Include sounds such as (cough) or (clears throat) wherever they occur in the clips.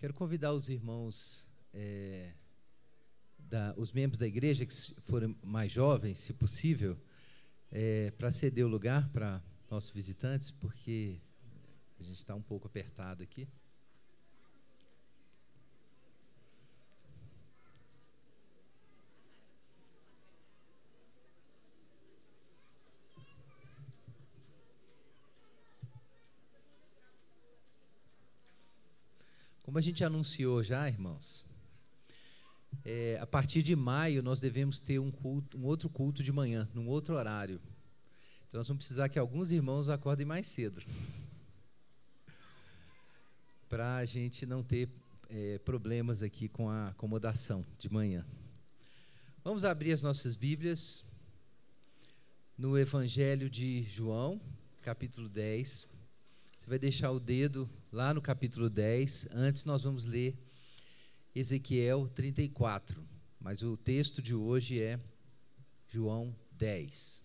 Quero convidar os irmãos, é, da, os membros da igreja que forem mais jovens, se possível, é, para ceder o lugar para nossos visitantes, porque a gente está um pouco apertado aqui. Como a gente anunciou já, irmãos, é, a partir de maio nós devemos ter um, culto, um outro culto de manhã, num outro horário. Então nós vamos precisar que alguns irmãos acordem mais cedo. Para a gente não ter é, problemas aqui com a acomodação de manhã. Vamos abrir as nossas Bíblias no Evangelho de João, capítulo 10. Você vai deixar o dedo lá no capítulo 10. Antes nós vamos ler Ezequiel 34. Mas o texto de hoje é João 10.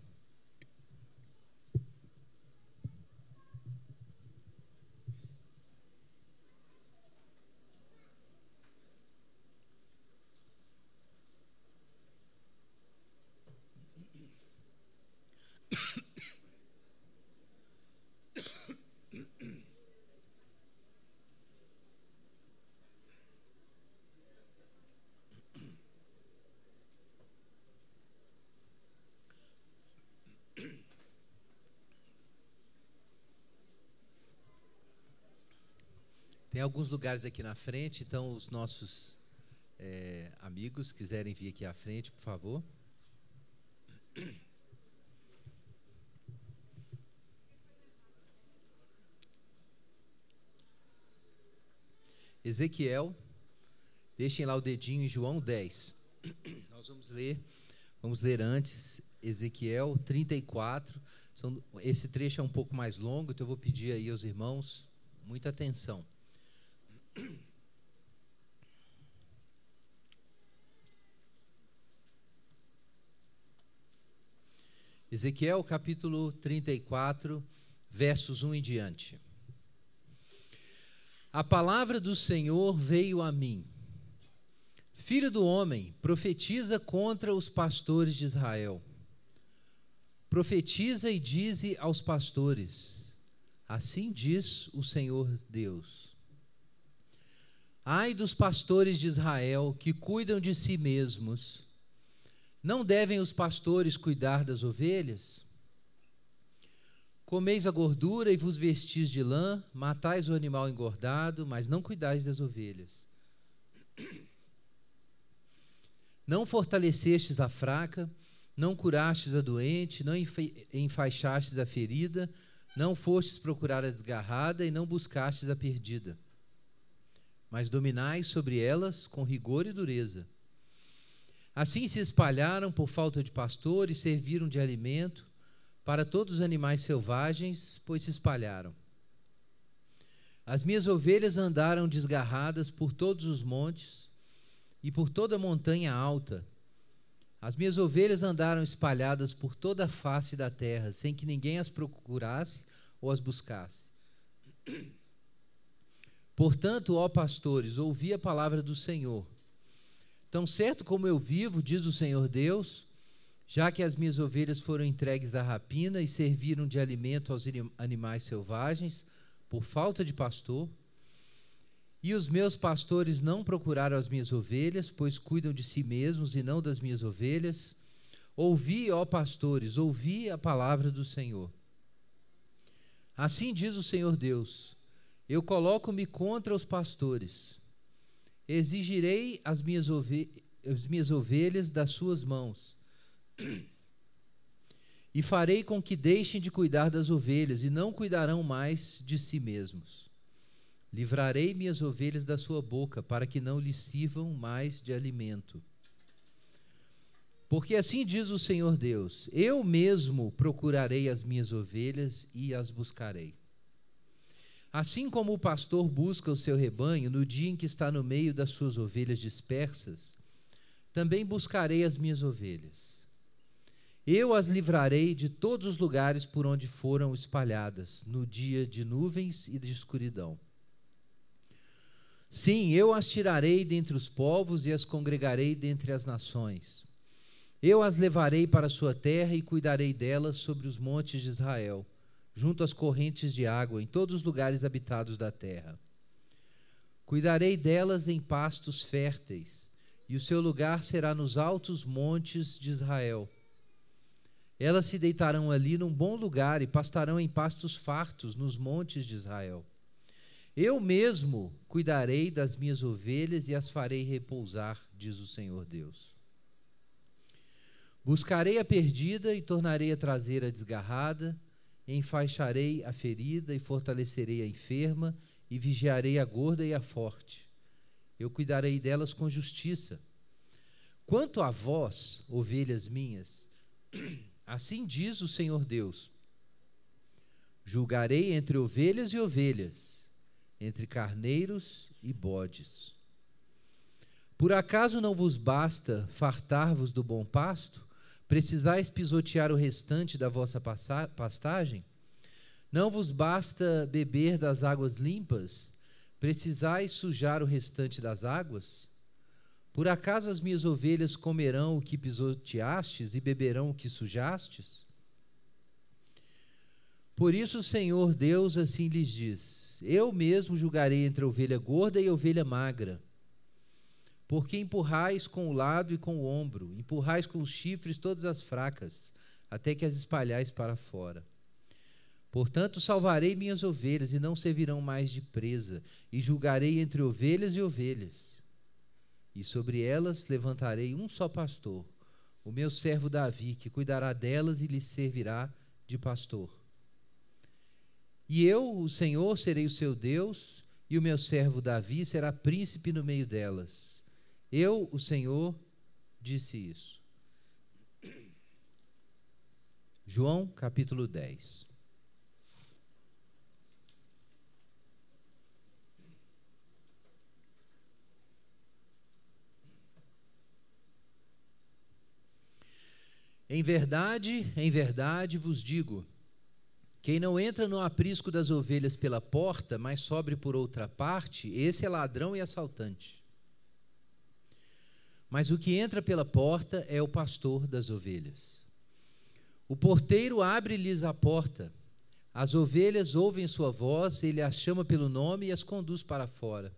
Alguns lugares aqui na frente, então os nossos é, amigos quiserem vir aqui à frente, por favor. Ezequiel, deixem lá o dedinho em João 10. Nós vamos ler, vamos ler antes Ezequiel 34. São, esse trecho é um pouco mais longo, então eu vou pedir aí aos irmãos muita atenção. (coughs) Ezequiel capítulo 34, versos 1 em diante. A palavra do Senhor veio a mim. Filho do homem, profetiza contra os pastores de Israel. Profetiza e dize aos pastores: Assim diz o Senhor Deus Ai dos pastores de Israel que cuidam de si mesmos. Não devem os pastores cuidar das ovelhas? Comeis a gordura e vos vestis de lã, matais o animal engordado, mas não cuidais das ovelhas. Não fortalecestes a fraca, não curastes a doente, não enfaixastes a ferida, não fostes procurar a desgarrada e não buscastes a perdida mas dominai sobre elas com rigor e dureza. Assim se espalharam por falta de pastor e serviram de alimento para todos os animais selvagens, pois se espalharam. As minhas ovelhas andaram desgarradas por todos os montes e por toda montanha alta. As minhas ovelhas andaram espalhadas por toda a face da terra, sem que ninguém as procurasse ou as buscasse. Portanto, ó pastores, ouvi a palavra do Senhor. Tão certo como eu vivo, diz o Senhor Deus, já que as minhas ovelhas foram entregues à rapina e serviram de alimento aos animais selvagens, por falta de pastor, e os meus pastores não procuraram as minhas ovelhas, pois cuidam de si mesmos e não das minhas ovelhas. Ouvi, ó pastores, ouvi a palavra do Senhor. Assim diz o Senhor Deus: eu coloco-me contra os pastores. Exigirei as minhas, as minhas ovelhas das suas mãos. E farei com que deixem de cuidar das ovelhas e não cuidarão mais de si mesmos. Livrarei minhas ovelhas da sua boca, para que não lhes sirvam mais de alimento. Porque assim diz o Senhor Deus: Eu mesmo procurarei as minhas ovelhas e as buscarei. Assim como o pastor busca o seu rebanho no dia em que está no meio das suas ovelhas dispersas, também buscarei as minhas ovelhas. Eu as livrarei de todos os lugares por onde foram espalhadas, no dia de nuvens e de escuridão. Sim, eu as tirarei dentre os povos e as congregarei dentre as nações. Eu as levarei para a sua terra e cuidarei delas sobre os montes de Israel, junto às correntes de água, em todos os lugares habitados da terra. Cuidarei delas em pastos férteis, e o seu lugar será nos altos montes de Israel. Elas se deitarão ali num bom lugar e pastarão em pastos fartos nos montes de Israel. Eu mesmo cuidarei das minhas ovelhas e as farei repousar, diz o Senhor Deus. Buscarei a perdida e tornarei a trazer a desgarrada, enfaixarei a ferida e fortalecerei a enferma, e vigiarei a gorda e a forte. Eu cuidarei delas com justiça. Quanto a vós, ovelhas minhas, (clears throat) assim diz o Senhor Deus: julgarei entre ovelhas e ovelhas, entre carneiros e bodes. Por acaso não vos basta fartar-vos do bom pasto? Precisais pisotear o restante da vossa pastagem? Não vos basta beber das águas limpas? Precisais sujar o restante das águas? Por acaso as minhas ovelhas comerão o que pisoteastes e beberão o que sujastes? Por isso o Senhor Deus assim lhes diz: Eu mesmo julgarei entre ovelha gorda e ovelha magra porque empurrais com o lado e com o ombro, empurrais com os chifres todas as fracas, até que as espalhais para fora. Portanto, salvarei minhas ovelhas e não servirão mais de presa, e julgarei entre ovelhas e ovelhas. E sobre elas levantarei um só pastor, o meu servo Davi, que cuidará delas e lhes servirá de pastor. E eu, o Senhor, serei o seu Deus, e o meu servo Davi será príncipe no meio delas. Eu, o Senhor, disse isso. João capítulo 10. Em verdade, em verdade vos digo: quem não entra no aprisco das ovelhas pela porta, mas sobre por outra parte, esse é ladrão e assaltante. Mas o que entra pela porta é o pastor das ovelhas. O porteiro abre-lhes a porta. As ovelhas ouvem sua voz, ele as chama pelo nome e as conduz para fora.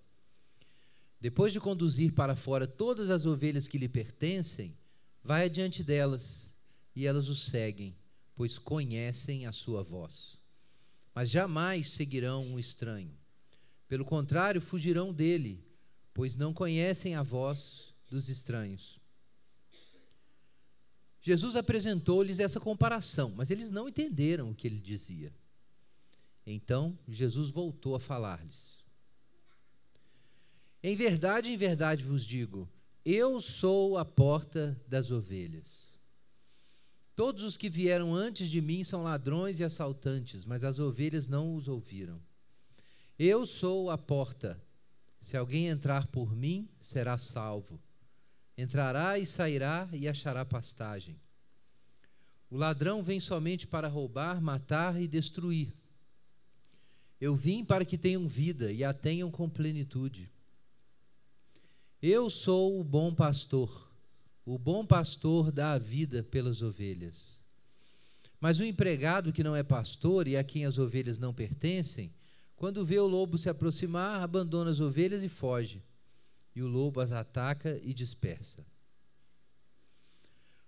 Depois de conduzir para fora todas as ovelhas que lhe pertencem, vai adiante delas e elas o seguem, pois conhecem a sua voz. Mas jamais seguirão um estranho. Pelo contrário, fugirão dele, pois não conhecem a voz dos estranhos. Jesus apresentou-lhes essa comparação, mas eles não entenderam o que ele dizia. Então Jesus voltou a falar-lhes. Em verdade, em verdade vos digo: eu sou a porta das ovelhas. Todos os que vieram antes de mim são ladrões e assaltantes, mas as ovelhas não os ouviram. Eu sou a porta. Se alguém entrar por mim, será salvo Entrará e sairá e achará pastagem. O ladrão vem somente para roubar, matar e destruir. Eu vim para que tenham vida e a tenham com plenitude. Eu sou o bom pastor. O bom pastor dá a vida pelas ovelhas. Mas o empregado que não é pastor e a quem as ovelhas não pertencem, quando vê o lobo se aproximar, abandona as ovelhas e foge e o lobo as ataca e dispersa.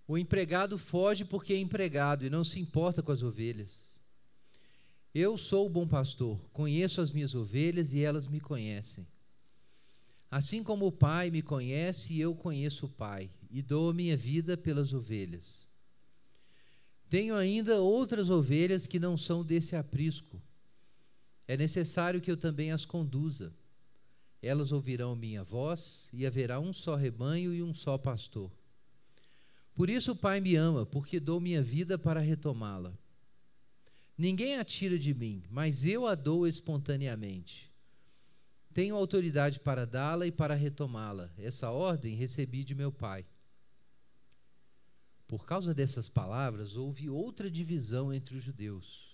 O empregado foge porque é empregado e não se importa com as ovelhas. Eu sou o bom pastor, conheço as minhas ovelhas e elas me conhecem. Assim como o Pai me conhece, eu conheço o Pai e dou a minha vida pelas ovelhas. Tenho ainda outras ovelhas que não são desse aprisco. É necessário que eu também as conduza. Elas ouvirão minha voz, e haverá um só rebanho e um só pastor. Por isso o Pai me ama, porque dou minha vida para retomá-la. Ninguém a tira de mim, mas eu a dou espontaneamente. Tenho autoridade para dá-la e para retomá-la. Essa ordem recebi de meu Pai. Por causa dessas palavras, houve outra divisão entre os judeus.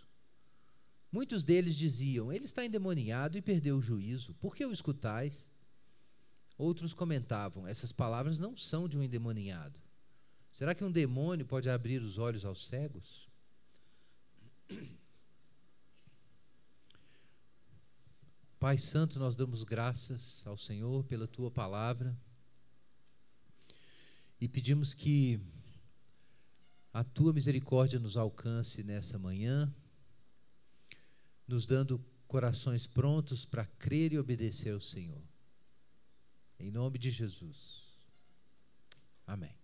Muitos deles diziam: Ele está endemoniado e perdeu o juízo. Por que o escutais? Outros comentavam: essas palavras não são de um endemoniado. Será que um demônio pode abrir os olhos aos cegos? (clears throat) Pai Santo, nós damos graças ao Senhor pela tua palavra e pedimos que a tua misericórdia nos alcance nessa manhã, nos dando corações prontos para crer e obedecer ao Senhor. Em nome de Jesus. Amém.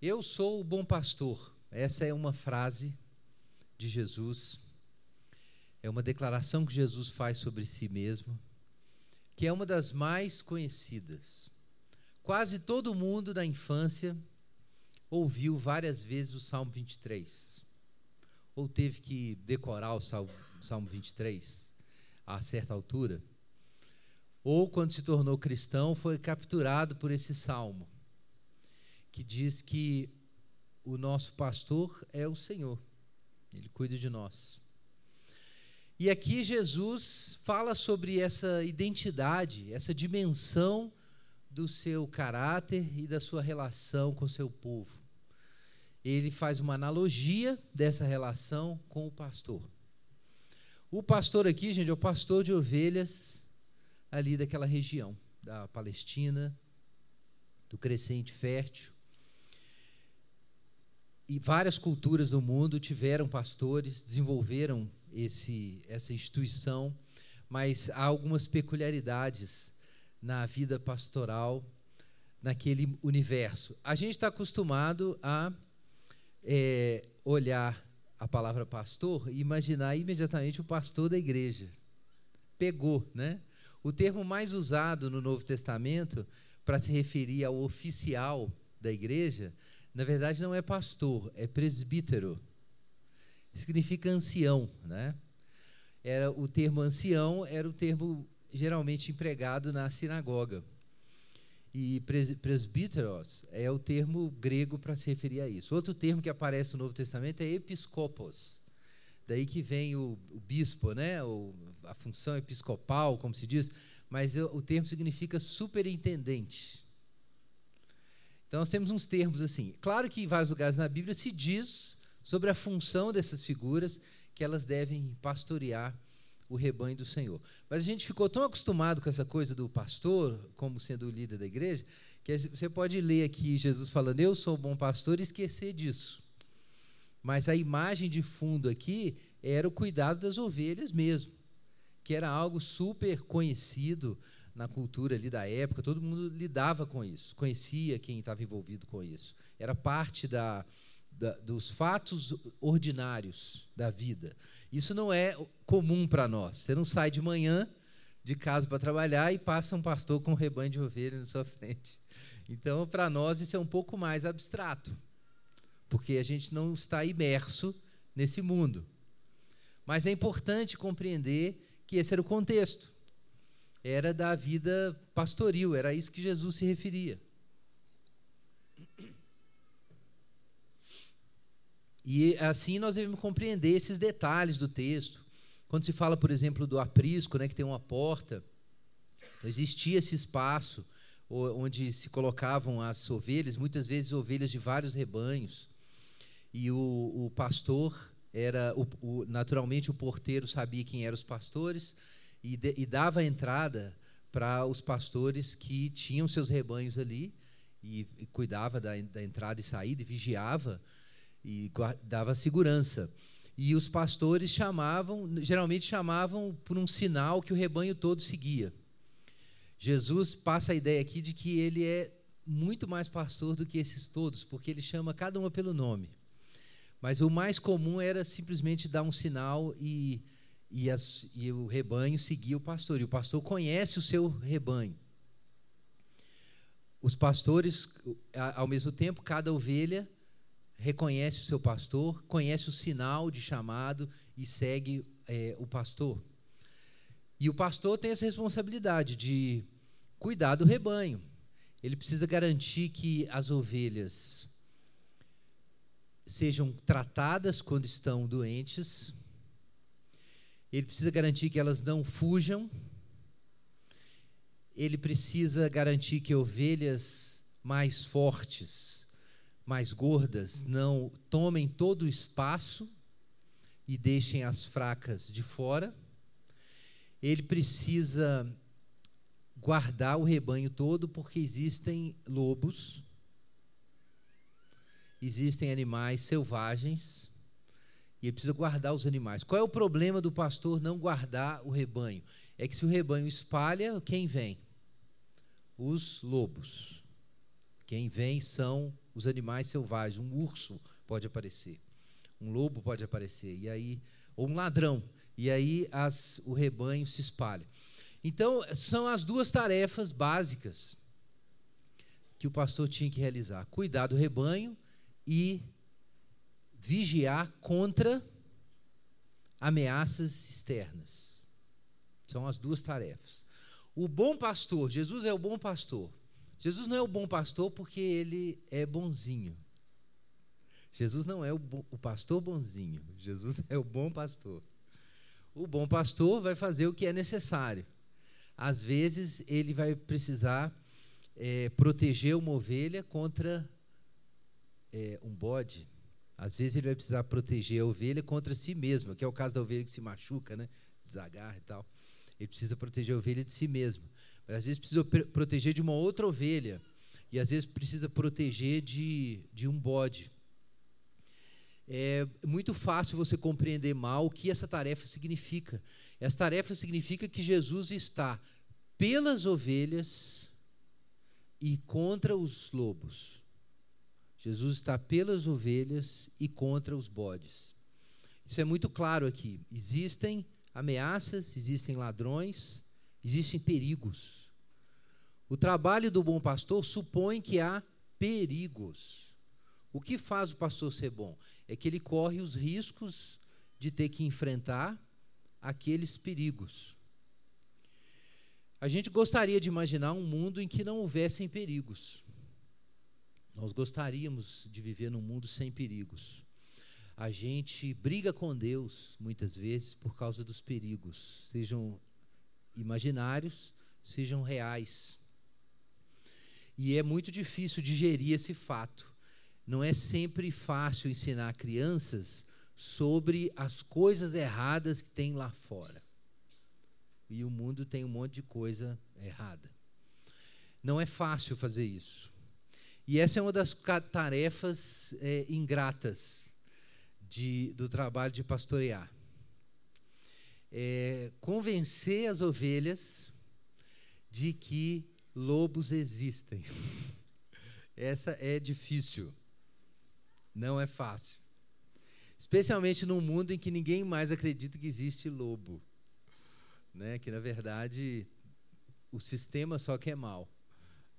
Eu sou o bom pastor. Essa é uma frase de Jesus. É uma declaração que Jesus faz sobre si mesmo, que é uma das mais conhecidas. Quase todo mundo na infância ouviu várias vezes o Salmo 23. Ou teve que decorar o Salmo, Salmo 23 a certa altura. Ou quando se tornou cristão, foi capturado por esse salmo, que diz que o nosso pastor é o Senhor, ele cuida de nós. E aqui Jesus fala sobre essa identidade, essa dimensão do seu caráter e da sua relação com o seu povo. Ele faz uma analogia dessa relação com o pastor. O pastor aqui, gente, é o pastor de ovelhas ali daquela região, da Palestina, do crescente fértil. E várias culturas do mundo tiveram pastores, desenvolveram esse, essa instituição, mas há algumas peculiaridades na vida pastoral naquele universo. A gente está acostumado a é, olhar a palavra pastor e imaginar imediatamente o pastor da igreja. Pegou, né? O termo mais usado no Novo Testamento para se referir ao oficial da igreja, na verdade não é pastor, é presbítero. Significa ancião, né? Era o termo ancião era o termo geralmente empregado na sinagoga. E presbíteros é o termo grego para se referir a isso. Outro termo que aparece no Novo Testamento é episcopos. Daí que vem o, o bispo, né? O, a função episcopal, como se diz, mas o termo significa superintendente. Então nós temos uns termos assim. Claro que em vários lugares na Bíblia se diz sobre a função dessas figuras que elas devem pastorear o rebanho do Senhor. Mas a gente ficou tão acostumado com essa coisa do pastor, como sendo o líder da igreja, que você pode ler aqui Jesus falando, eu sou o bom pastor, e esquecer disso. Mas a imagem de fundo aqui era o cuidado das ovelhas mesmo, que era algo super conhecido na cultura ali da época, todo mundo lidava com isso, conhecia quem estava envolvido com isso. Era parte da, da, dos fatos ordinários da vida. Isso não é comum para nós. Você não sai de manhã de casa para trabalhar e passa um pastor com um rebanho de ovelhas na sua (laughs) frente. Então, para nós, isso é um pouco mais abstrato, porque a gente não está imerso nesse mundo. Mas é importante compreender que esse era o contexto. Era da vida pastoril, era isso que Jesus se referia. E assim nós devemos compreender esses detalhes do texto. Quando se fala, por exemplo, do aprisco, né, que tem uma porta, existia esse espaço onde se colocavam as ovelhas, muitas vezes ovelhas de vários rebanhos. E o, o pastor era, o, o, naturalmente, o porteiro sabia quem eram os pastores e, de, e dava entrada para os pastores que tinham seus rebanhos ali e, e cuidava da, da entrada e saída e vigiava e dava segurança. E os pastores chamavam, geralmente chamavam por um sinal que o rebanho todo seguia. Jesus passa a ideia aqui de que ele é muito mais pastor do que esses todos, porque ele chama cada uma pelo nome. Mas o mais comum era simplesmente dar um sinal e, e, as, e o rebanho seguia o pastor. E o pastor conhece o seu rebanho. Os pastores, ao mesmo tempo, cada ovelha reconhece o seu pastor, conhece o sinal de chamado e segue é, o pastor. E o pastor tem essa responsabilidade de cuidar do rebanho. Ele precisa garantir que as ovelhas sejam tratadas quando estão doentes. Ele precisa garantir que elas não fujam. Ele precisa garantir que ovelhas mais fortes, mais gordas, não tomem todo o espaço e deixem as fracas de fora. Ele precisa guardar o rebanho todo, porque existem lobos, existem animais selvagens, e ele precisa guardar os animais. Qual é o problema do pastor não guardar o rebanho? É que se o rebanho espalha, quem vem? Os lobos. Quem vem são os animais selvagens. Um urso pode aparecer, um lobo pode aparecer, e aí, ou um ladrão, e aí as, o rebanho se espalha. Então, são as duas tarefas básicas que o pastor tinha que realizar: cuidar do rebanho e vigiar contra ameaças externas. São as duas tarefas. O bom pastor, Jesus é o bom pastor. Jesus não é o bom pastor porque ele é bonzinho. Jesus não é o, o pastor bonzinho. Jesus (laughs) é o bom pastor. O bom pastor vai fazer o que é necessário às vezes ele vai precisar é, proteger uma ovelha contra é, um bode. Às vezes ele vai precisar proteger a ovelha contra si mesma, que é o caso da ovelha que se machuca, né? desagarra e tal. Ele precisa proteger a ovelha de si mesma. Às vezes precisa proteger de uma outra ovelha. E às vezes precisa proteger de, de um bode. É muito fácil você compreender mal o que essa tarefa significa. Essa tarefa significa que Jesus está pelas ovelhas e contra os lobos. Jesus está pelas ovelhas e contra os bodes. Isso é muito claro aqui. Existem ameaças, existem ladrões, existem perigos. O trabalho do bom pastor supõe que há perigos. O que faz o pastor ser bom? É que ele corre os riscos de ter que enfrentar aqueles perigos. A gente gostaria de imaginar um mundo em que não houvessem perigos. Nós gostaríamos de viver num mundo sem perigos. A gente briga com Deus muitas vezes por causa dos perigos, sejam imaginários, sejam reais. E é muito difícil digerir esse fato. Não é sempre fácil ensinar crianças sobre as coisas erradas que tem lá fora. E o mundo tem um monte de coisa errada. Não é fácil fazer isso. E essa é uma das tarefas é, ingratas de, do trabalho de pastorear. É convencer as ovelhas de que lobos existem. Essa é difícil. Não é fácil. Especialmente num mundo em que ninguém mais acredita que existe lobo. Né? Que, na verdade, o sistema só quer mal.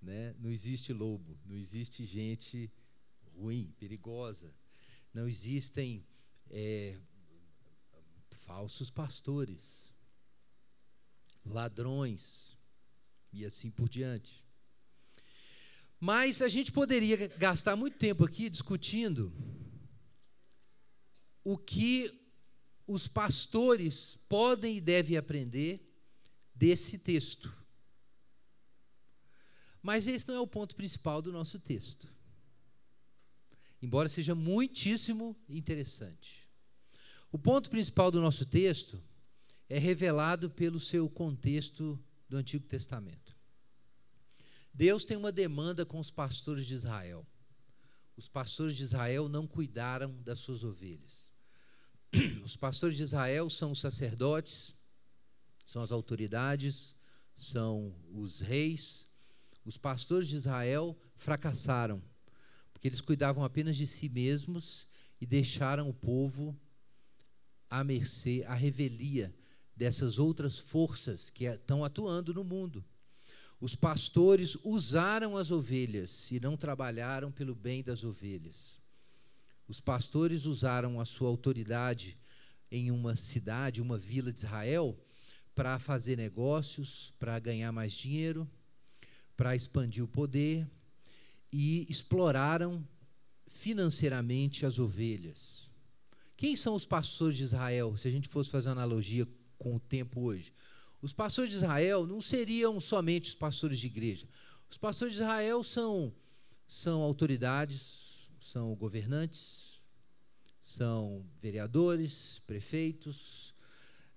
Né? Não existe lobo, não existe gente ruim, perigosa. Não existem é, falsos pastores, ladrões e assim por diante. Mas a gente poderia gastar muito tempo aqui discutindo o que os pastores podem e devem aprender desse texto. Mas esse não é o ponto principal do nosso texto. Embora seja muitíssimo interessante. O ponto principal do nosso texto é revelado pelo seu contexto do Antigo Testamento. Deus tem uma demanda com os pastores de Israel. Os pastores de Israel não cuidaram das suas ovelhas. (clears throat) Os pastores de Israel são os sacerdotes, são as autoridades, são os reis. Os pastores de Israel fracassaram, porque eles cuidavam apenas de si mesmos e deixaram o povo à mercê, à revelia dessas outras forças que estão atuando no mundo. Os pastores usaram as ovelhas e não trabalharam pelo bem das ovelhas. Os pastores usaram a sua autoridade em uma cidade, uma vila de Israel, para fazer negócios, para ganhar mais dinheiro, para expandir o poder e exploraram financeiramente as ovelhas. Quem são os pastores de Israel, se a gente fosse fazer uma analogia com o tempo hoje? Os pastores de Israel não seriam somente os pastores de igreja. Os pastores de Israel são, são autoridades, são governantes, são vereadores, prefeitos,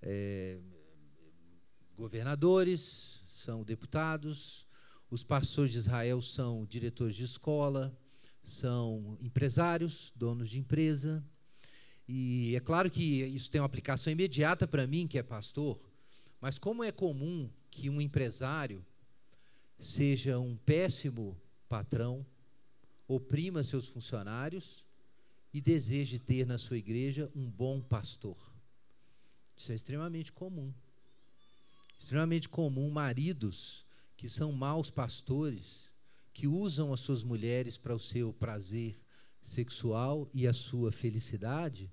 é, governadores, são deputados. Os pastores de Israel são diretores de escola, são empresários, donos de empresa. E é claro que isso tem uma aplicação imediata para mim, que é pastor, mas como é comum que um empresário seja um péssimo patrão, oprima seus funcionários e deseje ter na sua igreja um bom pastor. Isso é extremamente comum. Extremamente comum maridos que são maus pastores, que usam as suas mulheres para o seu prazer sexual e a sua felicidade,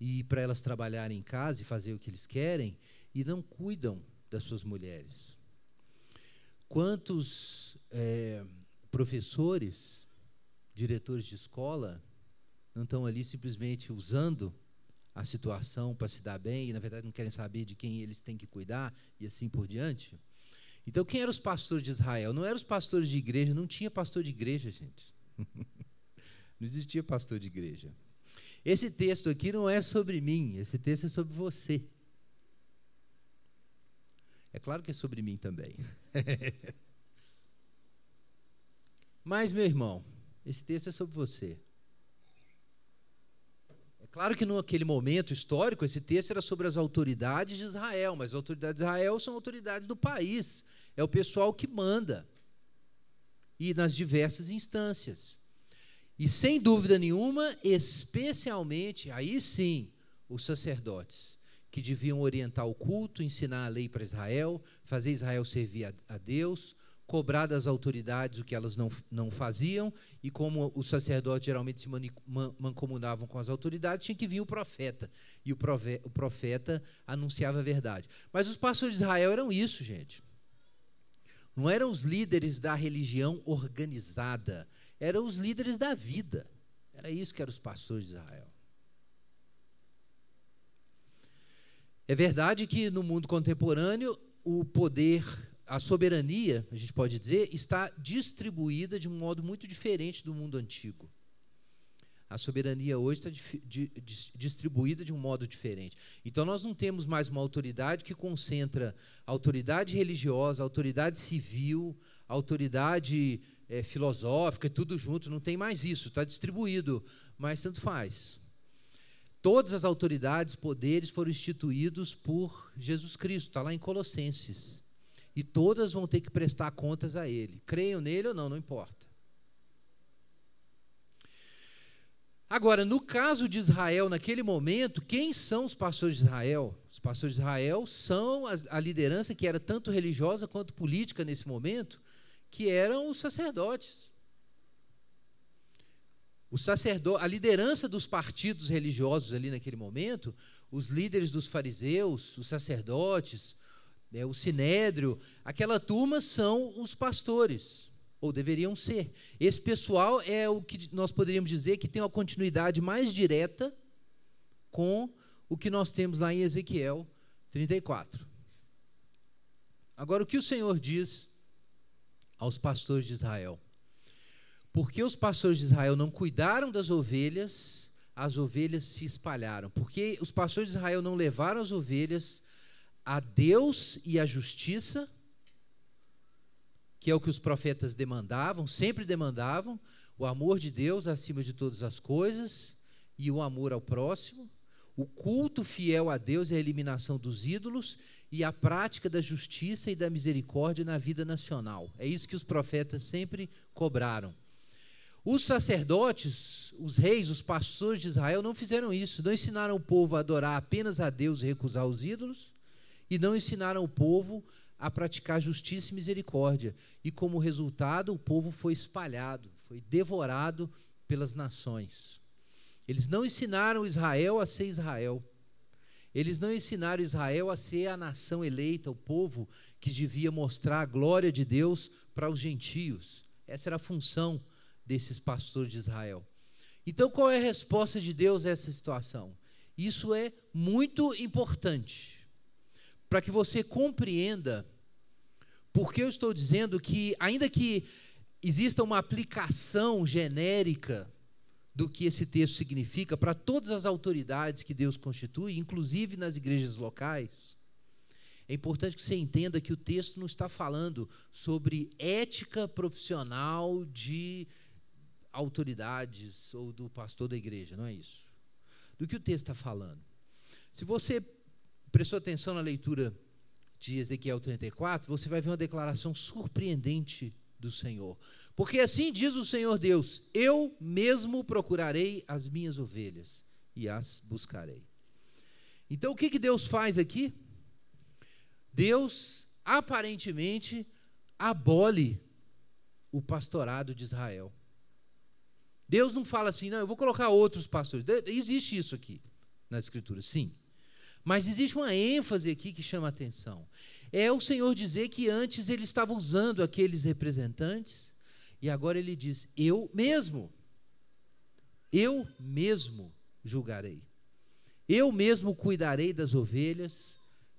e para elas trabalharem em casa e fazer o que eles querem, e não cuidam das suas mulheres. Quantos é, professores, diretores de escola, não estão ali simplesmente usando a situação para se dar bem e, na verdade, não querem saber de quem eles têm que cuidar e assim por diante? Então, quem eram os pastores de Israel? Não eram os pastores de igreja, não tinha pastor de igreja, gente. (laughs) não existia pastor de igreja. Esse texto aqui não é sobre mim, esse texto é sobre você. É claro que é sobre mim também. (laughs) Mas, meu irmão, esse texto é sobre você. É claro que naquele momento histórico, esse texto era sobre as autoridades de Israel, mas as autoridades de Israel são autoridades do país. É o pessoal que manda. E nas diversas instâncias. E sem dúvida nenhuma, especialmente, aí sim, os sacerdotes que deviam orientar o culto, ensinar a lei para Israel, fazer Israel servir a, a Deus, cobrar das autoridades o que elas não, não faziam, e como os sacerdotes geralmente se mancomunavam com as autoridades, tinha que vir o profeta, e o, prove, o profeta anunciava a verdade. Mas os pastores de Israel eram isso, gente. Não eram os líderes da religião organizada, eram os líderes da vida. Era isso que eram os pastores de Israel. É verdade que no mundo contemporâneo o poder, a soberania, a gente pode dizer, está distribuída de um modo muito diferente do mundo antigo. A soberania hoje está distribuída de um modo diferente. Então, nós não temos mais uma autoridade que concentra autoridade religiosa, autoridade civil, autoridade é, filosófica, tudo junto. Não tem mais isso, está distribuído. Mas tanto faz. Todas as autoridades, poderes foram instituídos por Jesus Cristo, está lá em Colossenses. E todas vão ter que prestar contas a Ele. Creiam nele ou não, não importa. Agora, no caso de Israel, naquele momento, quem são os pastores de Israel? Os pastores de Israel são a, a liderança que era tanto religiosa quanto política nesse momento, que eram os sacerdotes. O sacerdote, a liderança dos partidos religiosos ali naquele momento, os líderes dos fariseus, os sacerdotes, né, o sinédrio, aquela turma são os pastores, ou deveriam ser. Esse pessoal é o que nós poderíamos dizer que tem uma continuidade mais direta com o que nós temos lá em Ezequiel 34. Agora, o que o Senhor diz aos pastores de Israel? Porque os pastores de Israel não cuidaram das ovelhas, as ovelhas se espalharam. Porque os pastores de Israel não levaram as ovelhas a Deus e à justiça, que é o que os profetas demandavam, sempre demandavam, o amor de Deus acima de todas as coisas e o amor ao próximo, o culto fiel a Deus e a eliminação dos ídolos e a prática da justiça e da misericórdia na vida nacional. É isso que os profetas sempre cobraram. Os sacerdotes, os reis, os pastores de Israel não fizeram isso, não ensinaram o povo a adorar apenas a Deus e recusar os ídolos, e não ensinaram o povo a praticar justiça e misericórdia. E como resultado, o povo foi espalhado, foi devorado pelas nações. Eles não ensinaram Israel a ser Israel. Eles não ensinaram Israel a ser a nação eleita, o povo que devia mostrar a glória de Deus para os gentios. Essa era a função desses pastores de Israel. Então, qual é a resposta de Deus a essa situação? Isso é muito importante para que você compreenda porque eu estou dizendo que, ainda que exista uma aplicação genérica do que esse texto significa para todas as autoridades que Deus constitui, inclusive nas igrejas locais, é importante que você entenda que o texto não está falando sobre ética profissional de autoridades ou do pastor da igreja, não é isso. Do que o texto está falando. Se você prestou atenção na leitura de Ezequiel 34, você vai ver uma declaração surpreendente do Senhor. Porque assim diz o Senhor Deus: Eu mesmo procurarei as minhas ovelhas e as buscarei. Então o que, que Deus faz aqui? Deus aparentemente abole o pastorado de Israel. Deus não fala assim, não, eu vou colocar outros pastores. Existe isso aqui na Escritura, sim. Mas existe uma ênfase aqui que chama a atenção. É o Senhor dizer que antes ele estava usando aqueles representantes e agora ele diz: Eu mesmo, eu mesmo julgarei. Eu mesmo cuidarei das ovelhas.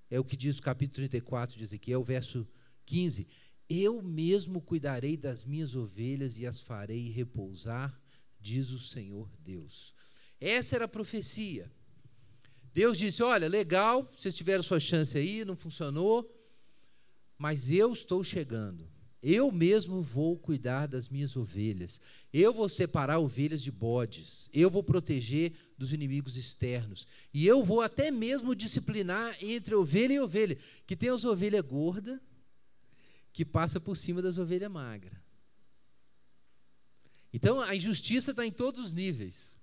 É o que diz o capítulo 34 de Ezequiel, verso 15. Eu mesmo cuidarei das minhas ovelhas e as farei repousar, diz o Senhor Deus. Essa era a profecia. Deus disse: Olha, legal, vocês tiveram sua chance aí, não funcionou, mas eu estou chegando. Eu mesmo vou cuidar das minhas ovelhas. Eu vou separar ovelhas de bodes. Eu vou proteger dos inimigos externos. E eu vou até mesmo disciplinar entre ovelha e ovelha. Que tem as ovelhas gordas que passa por cima das ovelhas magras. Então a injustiça está em todos os níveis.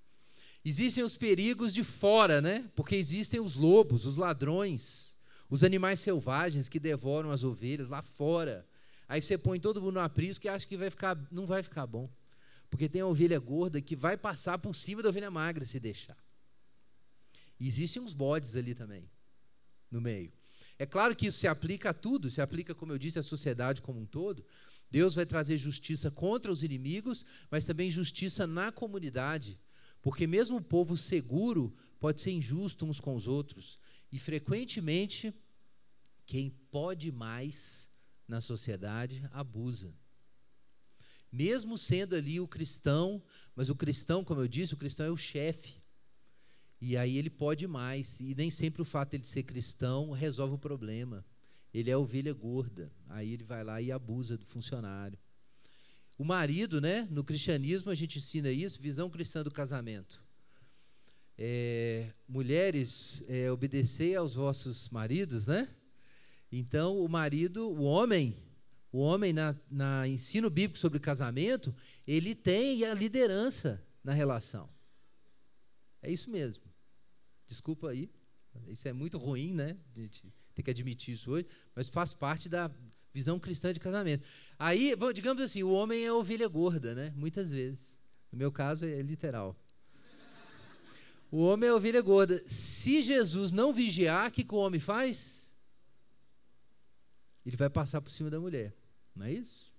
Existem os perigos de fora, né? Porque existem os lobos, os ladrões, os animais selvagens que devoram as ovelhas lá fora. Aí você põe todo mundo no aprisco e acha que vai ficar, não vai ficar bom. Porque tem a ovelha gorda que vai passar por cima da ovelha magra se deixar. Existem uns bodes ali também, no meio. É claro que isso se aplica a tudo, se aplica, como eu disse, à sociedade como um todo. Deus vai trazer justiça contra os inimigos, mas também justiça na comunidade. Porque mesmo o povo seguro pode ser injusto uns com os outros. E frequentemente, quem pode mais na sociedade abusa. Mesmo sendo ali o cristão, mas o cristão, como eu disse, o cristão é o chefe. E aí ele pode mais. E nem sempre o fato de ele ser cristão resolve o problema. Ele é ovelha gorda. Aí ele vai lá e abusa do funcionário. O marido, né? No cristianismo a gente ensina isso, visão cristã do casamento. É, mulheres, é, obedecer aos vossos maridos, né? Então, o marido, o homem, o homem na, na ensino bíblico sobre casamento, ele tem a liderança na relação. É isso mesmo. Desculpa aí, isso é muito ruim, né? A gente tem que admitir isso hoje, mas faz parte da, Visão cristã de casamento. Aí, digamos assim, o homem é ovelha gorda, né? Muitas vezes. No meu caso, é literal. O homem é ovelha gorda. Se Jesus não vigiar, o que, que o homem faz? Ele vai passar por cima da mulher. Não é isso?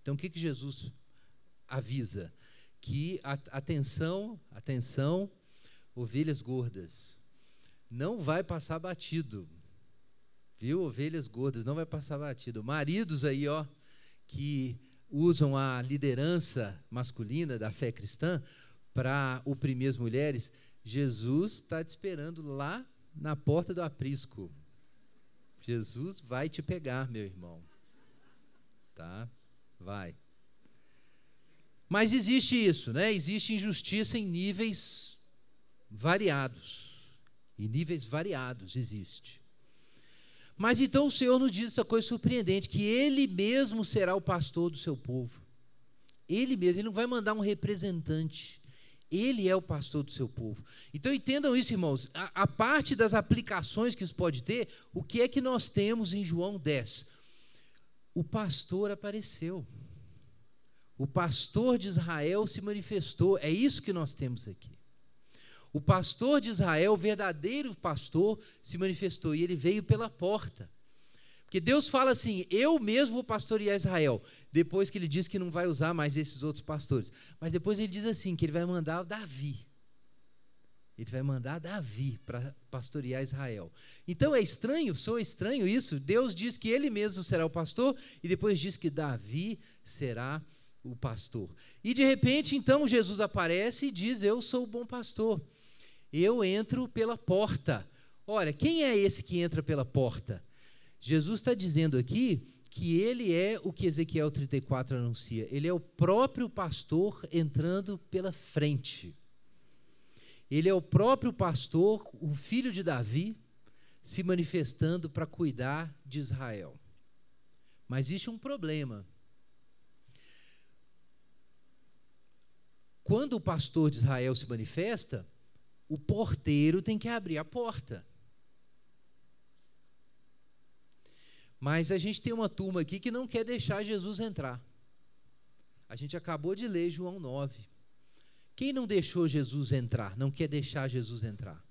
Então, o que, que Jesus avisa? Que, atenção, atenção, ovelhas gordas, não vai passar batido. Viu? Ovelhas gordas, não vai passar batido. Maridos aí, ó, que usam a liderança masculina da fé cristã para oprimir as mulheres, Jesus está te esperando lá na porta do aprisco. Jesus vai te pegar, meu irmão. Tá? Vai. Mas existe isso, né? Existe injustiça em níveis variados. Em níveis variados existe. Mas então o Senhor nos diz essa coisa surpreendente: que Ele mesmo será o pastor do seu povo. Ele mesmo, Ele não vai mandar um representante. Ele é o pastor do seu povo. Então entendam isso, irmãos. A, a, parte das aplicações que isso pode ter, o que é que nós temos em João 10? O pastor apareceu. O pastor de Israel se manifestou. É isso que nós temos aqui. O pastor de Israel, o verdadeiro pastor, se manifestou e ele veio pela porta. Porque Deus fala assim: eu mesmo vou pastorear Israel. Depois que ele diz que não vai usar mais esses outros pastores. Mas depois ele diz assim: que ele vai mandar Davi. Ele vai mandar Davi para pastorear Israel. Então é estranho, sou estranho isso. Deus diz que ele mesmo será o pastor e depois diz que Davi será o pastor. E de repente, então, Jesus aparece e diz: Eu sou o bom pastor. Eu entro pela porta. Olha, quem é esse que entra pela porta? Jesus está dizendo aqui que ele é o que Ezequiel 34 anuncia. Ele é o próprio pastor entrando pela frente. Ele é o próprio pastor, o filho de Davi, se manifestando para cuidar de Israel. Mas existe um problema. Quando o pastor de Israel se manifesta, o porteiro tem que abrir a porta. Mas a gente tem uma turma aqui que não quer deixar Jesus entrar. A gente acabou de ler João 9. Quem não deixou Jesus entrar, não quer deixar Jesus entrar?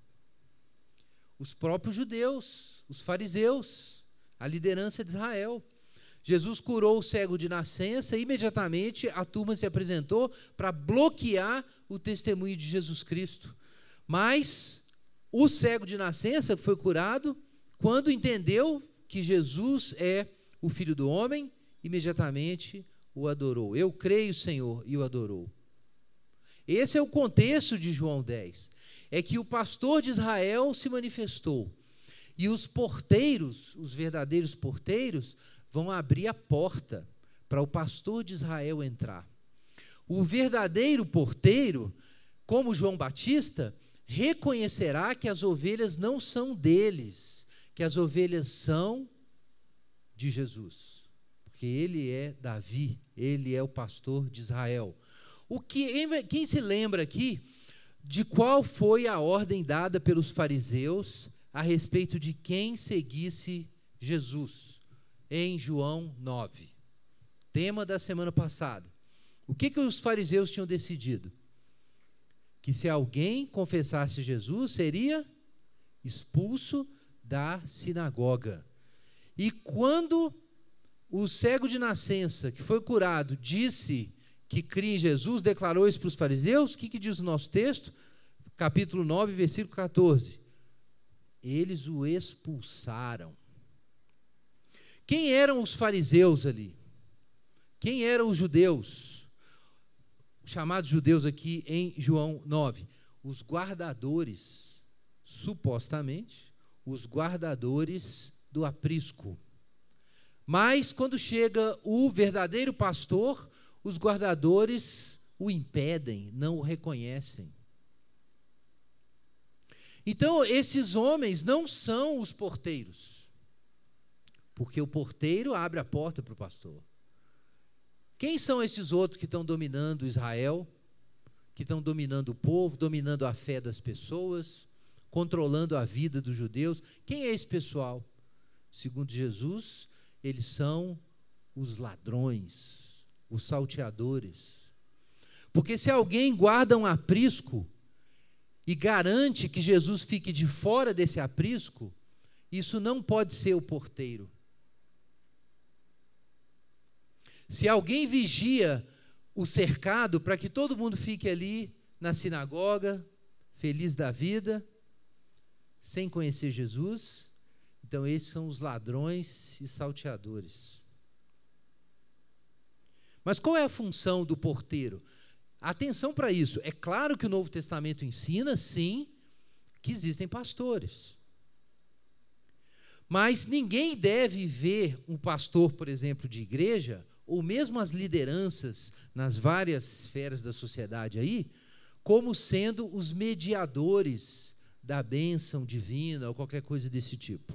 Os próprios judeus, os fariseus, a liderança de Israel. Jesus curou o cego de nascença, e imediatamente a turma se apresentou para bloquear o testemunho de Jesus Cristo. Mas o cego de nascença foi curado quando entendeu que Jesus é o Filho do Homem, imediatamente o adorou. Eu creio, Senhor, e o adorou. Esse é o contexto de João 10. É que o pastor de Israel se manifestou. E os porteiros, os verdadeiros porteiros, vão abrir a porta para o pastor de Israel entrar. O verdadeiro porteiro, como João Batista, reconhecerá que as ovelhas não são deles, que as ovelhas são de Jesus. Porque ele é Davi, ele é o pastor de Israel. O que quem se lembra aqui de qual foi a ordem dada pelos fariseus a respeito de quem seguisse Jesus em João 9? Tema da semana passada. O que que os fariseus tinham decidido? Que se alguém confessasse Jesus, seria expulso da sinagoga. E quando o cego de nascença, que foi curado, disse que cria em Jesus, declarou isso para os fariseus, o que, que diz o nosso texto? Capítulo 9, versículo 14. Eles o expulsaram. Quem eram os fariseus ali? Quem eram os judeus? Chamados judeus aqui em João 9. Os guardadores, supostamente, os guardadores do aprisco. Mas quando chega o verdadeiro pastor, os guardadores o impedem, não o reconhecem. Então, esses homens não são os porteiros, porque o porteiro abre a porta para o pastor. Quem são esses outros que estão dominando Israel, que estão dominando o povo, dominando a fé das pessoas, controlando a vida dos judeus? Quem é esse pessoal? Segundo Jesus, eles são os ladrões, os salteadores. Porque se alguém guarda um aprisco e garante que Jesus fique de fora desse aprisco, isso não pode ser o porteiro. Se alguém vigia o cercado para que todo mundo fique ali na sinagoga, feliz da vida, sem conhecer Jesus, então esses são os ladrões e salteadores. Mas qual é a função do porteiro? Atenção para isso. É claro que o Novo Testamento ensina, sim, que existem pastores. Mas ninguém deve ver um pastor, por exemplo, de igreja, ou mesmo as lideranças nas várias esferas da sociedade aí, como sendo os mediadores da bênção divina ou qualquer coisa desse tipo.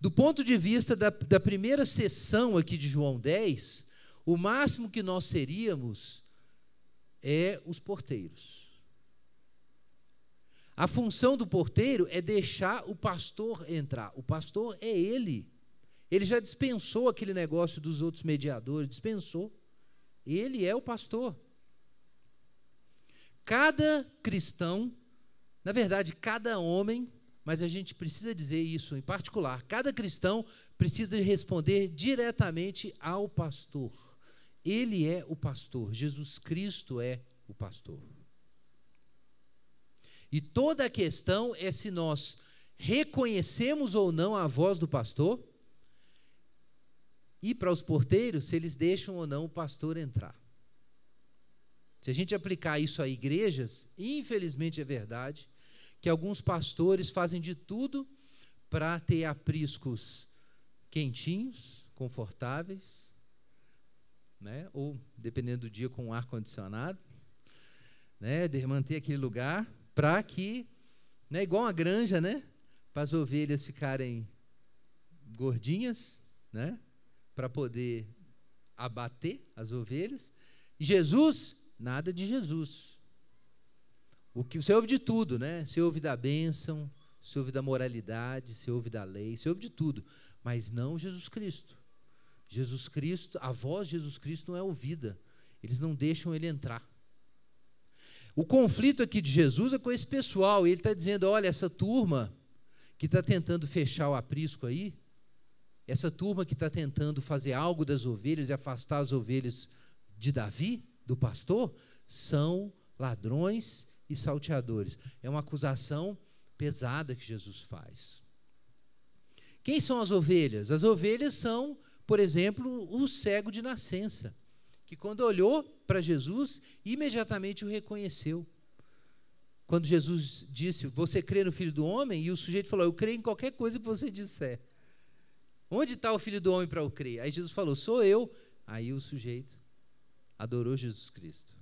Do ponto de vista da, da primeira sessão aqui de João 10, o máximo que nós seríamos é os porteiros. A função do porteiro é deixar o pastor entrar. O pastor é ele. Ele já dispensou aquele negócio dos outros mediadores, dispensou. Ele é o pastor. Cada cristão, na verdade, cada homem mas a gente precisa dizer isso em particular. Cada cristão precisa responder diretamente ao pastor. Ele é o pastor, Jesus Cristo é o pastor. E toda a questão é se nós reconhecemos ou não a voz do pastor e para os porteiros se eles deixam ou não o pastor entrar. Se a gente aplicar isso a igrejas, infelizmente é verdade que alguns pastores fazem de tudo para ter apriscos quentinhos, confortáveis, né? ou, dependendo do dia, com ar condicionado, né? de manter aquele lugar, para que, né? igual uma granja, né? para as ovelhas ficarem gordinhas, né? para poder abater as ovelhas. Jesus, nada de Jesus. O que você ouve de tudo, né? Você ouve da bênção, você ouve da moralidade, você ouve da lei, você ouve de tudo, mas não Jesus Cristo. Jesus Cristo, a voz de Jesus Cristo não é ouvida. Eles não deixam ele entrar. O conflito aqui de Jesus é com esse pessoal. Ele está dizendo: olha, essa turma que está tentando fechar o aprisco aí, essa turma que está tentando fazer algo das ovelhas e afastar as ovelhas de Davi, do pastor, são ladrões e salteadores. É uma acusação pesada que Jesus faz. Quem são as ovelhas? As ovelhas são, por exemplo, o cego de nascença, que quando olhou para Jesus, imediatamente o reconheceu. Quando Jesus disse, Você crê no Filho do Homem? E o sujeito falou, Eu creio em qualquer coisa que você disser. Onde está o Filho do Homem para eu crer? Aí Jesus falou, Sou eu. Aí o sujeito adorou Jesus Cristo.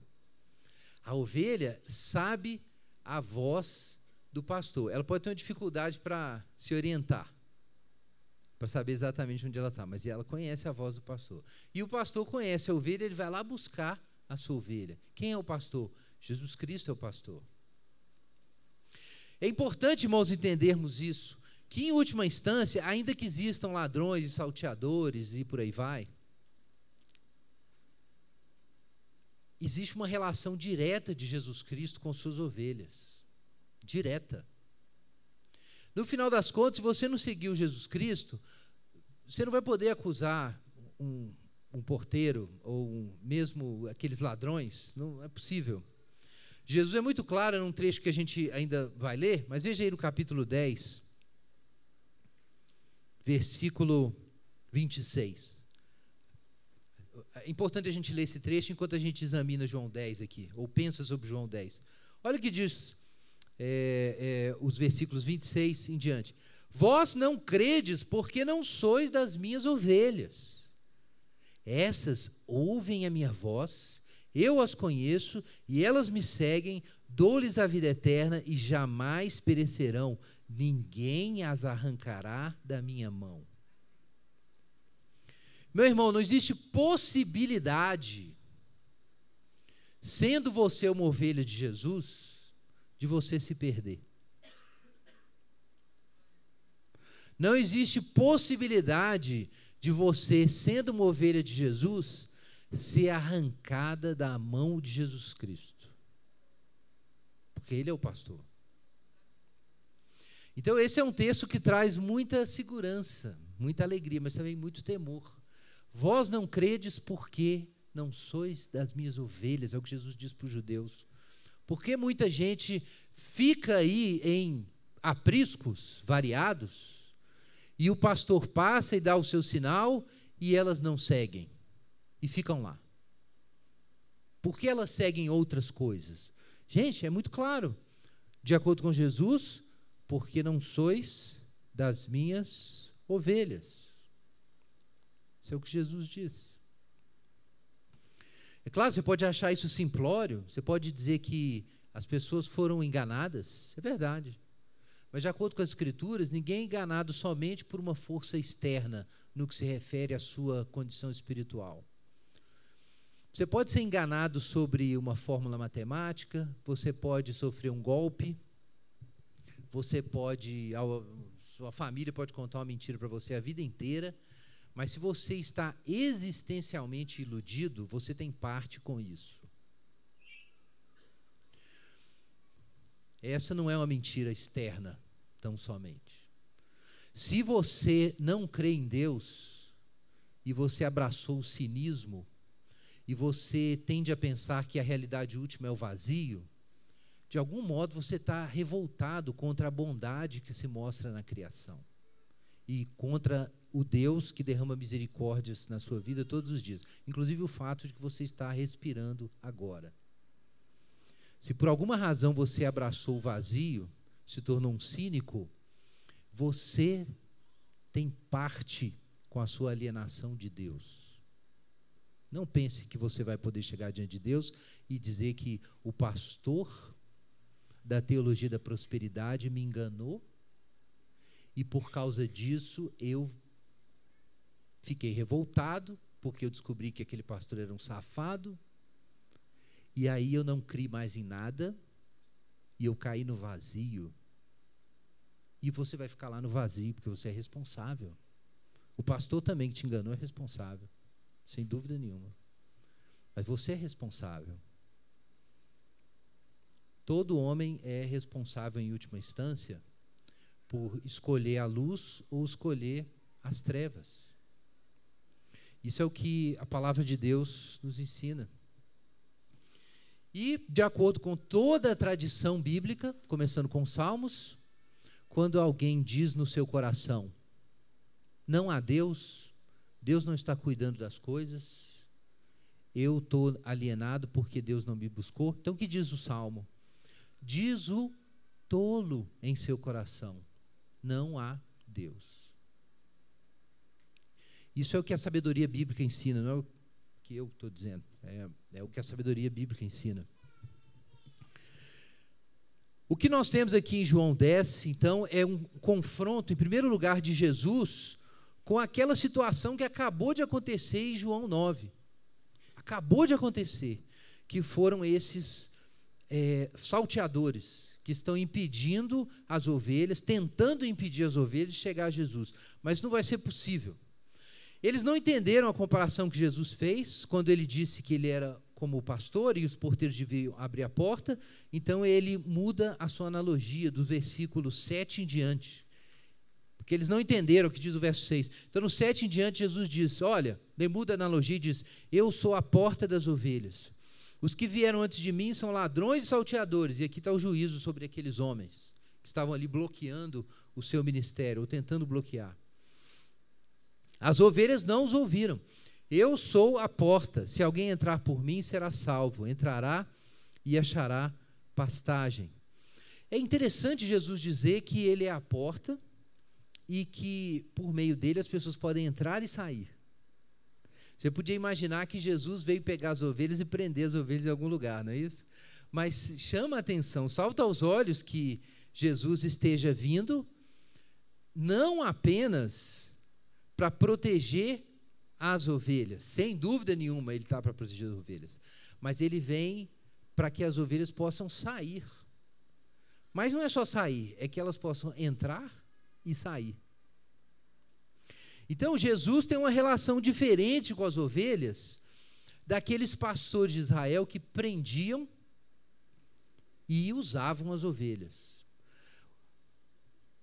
A ovelha sabe a voz do pastor. Ela pode ter uma dificuldade para se orientar, para saber exatamente onde ela está, mas ela conhece a voz do pastor. E o pastor conhece a ovelha, ele vai lá buscar a sua ovelha. Quem é o pastor? Jesus Cristo é o pastor. É importante, irmãos, entendermos isso, que em última instância, ainda que existam ladrões e salteadores e por aí vai, existe uma relação direta de Jesus Cristo com suas ovelhas. Direta. No final das contas, se você não seguiu Jesus Cristo, você não vai poder acusar um, um porteiro ou um, mesmo aqueles ladrões. Não é possível. Jesus é muito claro num trecho que a gente ainda vai ler, mas veja aí no capítulo 10, versículo 26. É importante a gente ler esse trecho enquanto a gente examina João 10 aqui, ou pensa sobre João 10. Olha o que diz é, é, os versículos 26 em diante. Vós não credes porque não sois das minhas ovelhas. Essas ouvem a minha voz, eu as conheço e elas me seguem, dou-lhes a vida eterna e jamais perecerão, ninguém as arrancará da minha mão. Meu irmão, não existe possibilidade, sendo você uma ovelha de Jesus, de você se perder. Não existe possibilidade de você, sendo uma ovelha de Jesus, ser arrancada da mão de Jesus Cristo. Porque Ele é o pastor. Então, esse é um texto que traz muita segurança, muita alegria, mas também muito temor. Vós não credes porque não sois das minhas ovelhas, é o que Jesus diz para os judeus. Porque muita gente fica aí em apriscos variados, e o pastor passa e dá o seu sinal, e elas não seguem, e ficam lá. Por que elas seguem outras coisas? Gente, é muito claro. De acordo com Jesus, porque não sois das minhas ovelhas. Isso é o que Jesus diz. É claro, você pode achar isso simplório, você pode dizer que as pessoas foram enganadas, é verdade. Mas, de acordo com as Escrituras, ninguém é enganado somente por uma força externa no que se refere à sua condição espiritual. Você pode ser enganado sobre uma fórmula matemática, você pode sofrer um golpe, você pode, sua família pode contar uma mentira para você a vida inteira, mas se você está existencialmente iludido, você tem parte com isso. Essa não é uma mentira externa, tão somente. Se você não crê em Deus e você abraçou o cinismo e você tende a pensar que a realidade última é o vazio, de algum modo você está revoltado contra a bondade que se mostra na criação e contra o Deus que derrama misericórdias na sua vida todos os dias, inclusive o fato de que você está respirando agora. Se por alguma razão você abraçou o vazio, se tornou um cínico, você tem parte com a sua alienação de Deus. Não pense que você vai poder chegar diante de Deus e dizer que o pastor da teologia da prosperidade me enganou e por causa disso eu Fiquei revoltado, porque eu descobri que aquele pastor era um safado. E aí eu não criei mais em nada. E eu caí no vazio. E você vai ficar lá no vazio, porque você é responsável. O pastor também que te enganou é responsável. Sem dúvida nenhuma. Mas você é responsável. Todo homem é responsável, em última instância, por escolher a luz ou escolher as trevas. Isso é o que a palavra de Deus nos ensina. E, de acordo com toda a tradição bíblica, começando com Salmos, quando alguém diz no seu coração: não há Deus, Deus não está cuidando das coisas, eu estou alienado porque Deus não me buscou. Então, o que diz o Salmo? Diz o tolo em seu coração: não há Deus. Isso é o que a sabedoria bíblica ensina, não é o que eu estou dizendo, é, é o que a sabedoria bíblica ensina. O que nós temos aqui em João 10, então, é um confronto, em primeiro lugar, de Jesus com aquela situação que acabou de acontecer em João 9. Acabou de acontecer, que foram esses é, salteadores que estão impedindo as ovelhas, tentando impedir as ovelhas de chegar a Jesus. Mas não vai ser possível. Eles não entenderam a comparação que Jesus fez quando ele disse que ele era como o pastor e os porteiros deviam abrir a porta. Então ele muda a sua analogia do versículo 7 em diante. Porque eles não entenderam o que diz o verso 6. Então no 7 em diante Jesus diz: Olha, ele muda a analogia e diz: Eu sou a porta das ovelhas. Os que vieram antes de mim são ladrões e salteadores. E aqui está o juízo sobre aqueles homens que estavam ali bloqueando o seu ministério, ou tentando bloquear. As ovelhas não os ouviram. Eu sou a porta. Se alguém entrar por mim, será salvo. Entrará e achará pastagem. É interessante Jesus dizer que ele é a porta e que por meio dele as pessoas podem entrar e sair. Você podia imaginar que Jesus veio pegar as ovelhas e prender as ovelhas em algum lugar, não é isso? Mas chama a atenção, salta aos olhos que Jesus esteja vindo não apenas para proteger as ovelhas. Sem dúvida nenhuma, ele está para proteger as ovelhas. Mas ele vem para que as ovelhas possam sair. Mas não é só sair, é que elas possam entrar e sair. Então, Jesus tem uma relação diferente com as ovelhas daqueles pastores de Israel que prendiam e usavam as ovelhas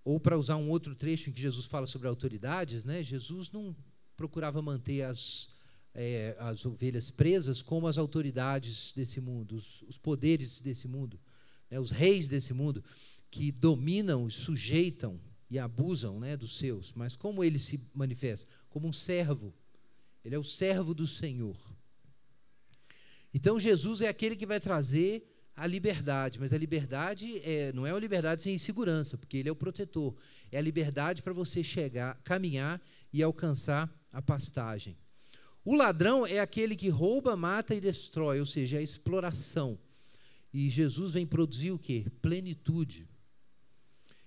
ou para usar um outro trecho em que Jesus fala sobre autoridades, né? Jesus não procurava manter as, é, as ovelhas presas como as autoridades desse mundo, os, os poderes desse mundo, né? os reis desse mundo, que dominam, sujeitam e abusam né, dos seus. Mas como ele se manifesta? Como um servo. Ele é o servo do Senhor. Então Jesus é aquele que vai trazer a liberdade, mas a liberdade é, não é uma liberdade sem insegurança, porque ele é o protetor. É a liberdade para você chegar, caminhar e alcançar a pastagem. O ladrão é aquele que rouba, mata e destrói, ou seja, a exploração. E Jesus vem produzir o quê? Plenitude.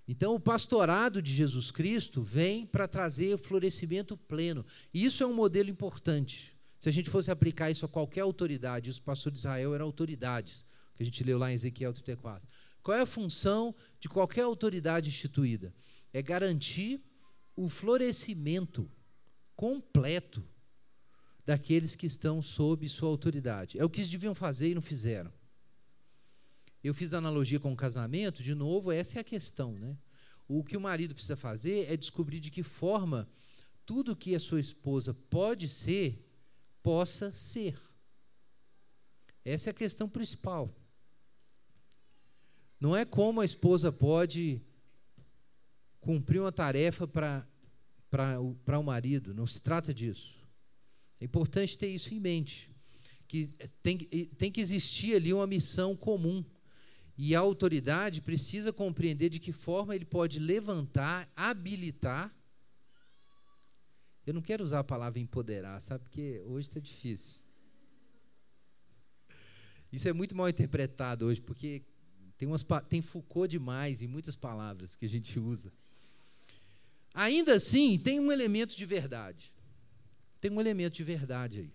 Então, o pastorado de Jesus Cristo vem para trazer o florescimento pleno. E isso é um modelo importante. Se a gente fosse aplicar isso a qualquer autoridade, os pastores de Israel eram autoridades que a gente leu lá em Ezequiel 34. Qual é a função de qualquer autoridade instituída? É garantir o florescimento completo daqueles que estão sob sua autoridade. É o que eles deviam fazer e não fizeram. Eu fiz a analogia com o casamento, de novo, essa é a questão, né? o que o marido precisa fazer é descobrir de que forma tudo que a sua esposa pode ser, possa ser. Essa é a questão principal. Não é como a esposa pode cumprir uma tarefa para o marido, não se trata disso. É importante ter isso em mente, que tem, tem que existir ali uma missão comum. E a autoridade precisa compreender de que forma ele pode levantar, habilitar. Eu não quero usar a palavra empoderar, sabe? Porque hoje está difícil. Isso é muito mal interpretado hoje, porque tem, umas, tem Foucault demais em muitas palavras que a gente (laughs) usa. Ainda assim, tem um elemento de verdade. Tem um elemento de verdade aí.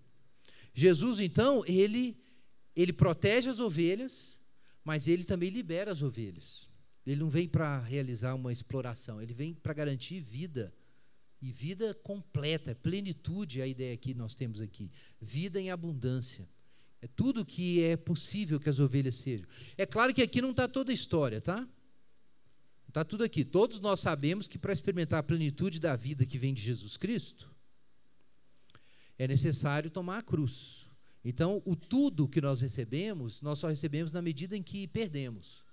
Jesus, então, ele, ele protege as ovelhas, mas ele também libera as ovelhas. Ele não vem para realizar uma exploração, ele vem para garantir vida. E vida completa, plenitude é a ideia que nós temos aqui. Vida em abundância. É tudo que é possível que as ovelhas sejam. É claro que aqui não está toda a história, tá? Está tudo aqui. Todos nós sabemos que para experimentar a plenitude da vida que vem de Jesus Cristo, é necessário tomar a cruz. Então, o tudo que nós recebemos, nós só recebemos na medida em que perdemos.